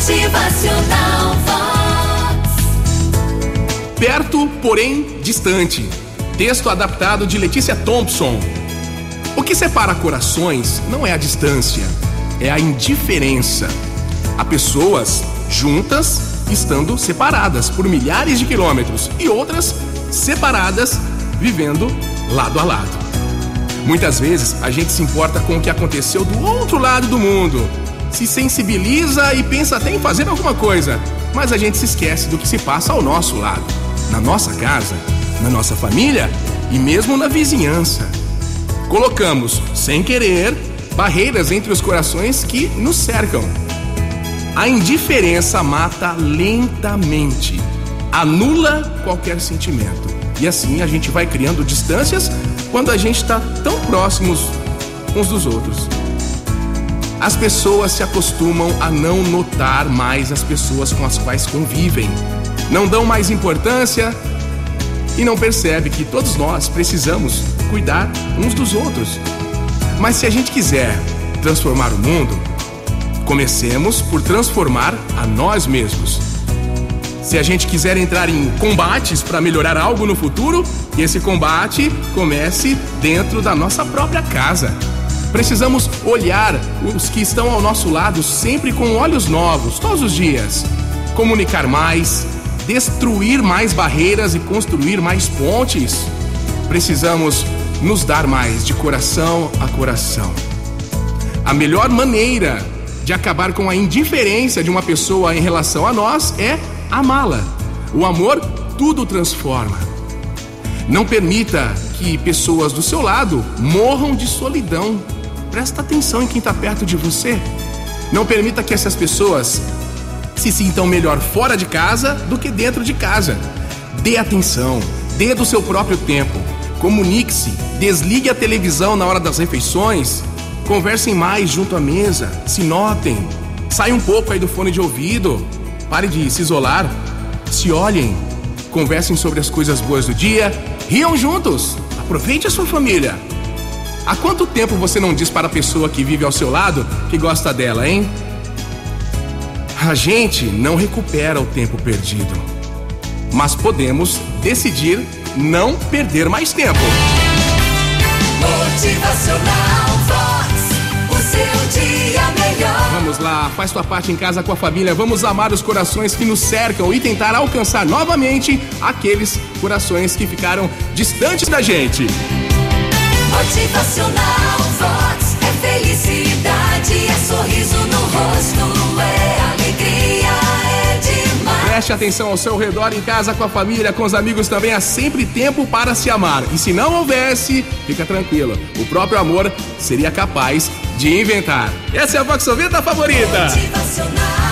Motivacional Vox. Perto, porém distante. Texto adaptado de Letícia Thompson. O que separa corações não é a distância, é a indiferença. Há pessoas juntas estando separadas por milhares de quilômetros e outras separadas vivendo lado a lado. Muitas vezes a gente se importa com o que aconteceu do outro lado do mundo, se sensibiliza e pensa até em fazer alguma coisa, mas a gente se esquece do que se passa ao nosso lado, na nossa casa, na nossa família e mesmo na vizinhança. Colocamos, sem querer, barreiras entre os corações que nos cercam. A indiferença mata lentamente, anula qualquer sentimento. E assim a gente vai criando distâncias quando a gente está tão próximos uns dos outros. As pessoas se acostumam a não notar mais as pessoas com as quais convivem, não dão mais importância e não percebe que todos nós precisamos cuidar uns dos outros. Mas se a gente quiser transformar o mundo, comecemos por transformar a nós mesmos. Se a gente quiser entrar em combates para melhorar algo no futuro, esse combate comece dentro da nossa própria casa. Precisamos olhar os que estão ao nosso lado sempre com olhos novos, todos os dias. Comunicar mais, destruir mais barreiras e construir mais pontes. Precisamos nos dar mais de coração a coração. A melhor maneira de acabar com a indiferença de uma pessoa em relação a nós é amá-la. O amor tudo transforma. Não permita que pessoas do seu lado morram de solidão. Presta atenção em quem está perto de você. Não permita que essas pessoas se sintam melhor fora de casa do que dentro de casa. Dê atenção, dê do seu próprio tempo. Comunique-se, desligue a televisão na hora das refeições, conversem mais junto à mesa, se notem, saia um pouco aí do fone de ouvido, pare de se isolar, se olhem, conversem sobre as coisas boas do dia, riam juntos, aproveite a sua família. Há quanto tempo você não diz para a pessoa que vive ao seu lado que gosta dela, hein? A gente não recupera o tempo perdido, mas podemos decidir não perder mais tempo. Motivacional Vox. O seu dia melhor. Vamos lá, faz tua parte em casa com a família. Vamos amar os corações que nos cercam e tentar alcançar novamente aqueles corações que ficaram distantes da gente. Motivacional Vox. É felicidade, é sorriso no rosto, é alegria, é demais. Preste atenção ao seu redor, em casa, com a família, com os amigos também. Há sempre tempo para se amar. E se não houvesse, fica tranquilo. O próprio amor seria capaz de inventar. Essa é a Vox favorita. Motivacional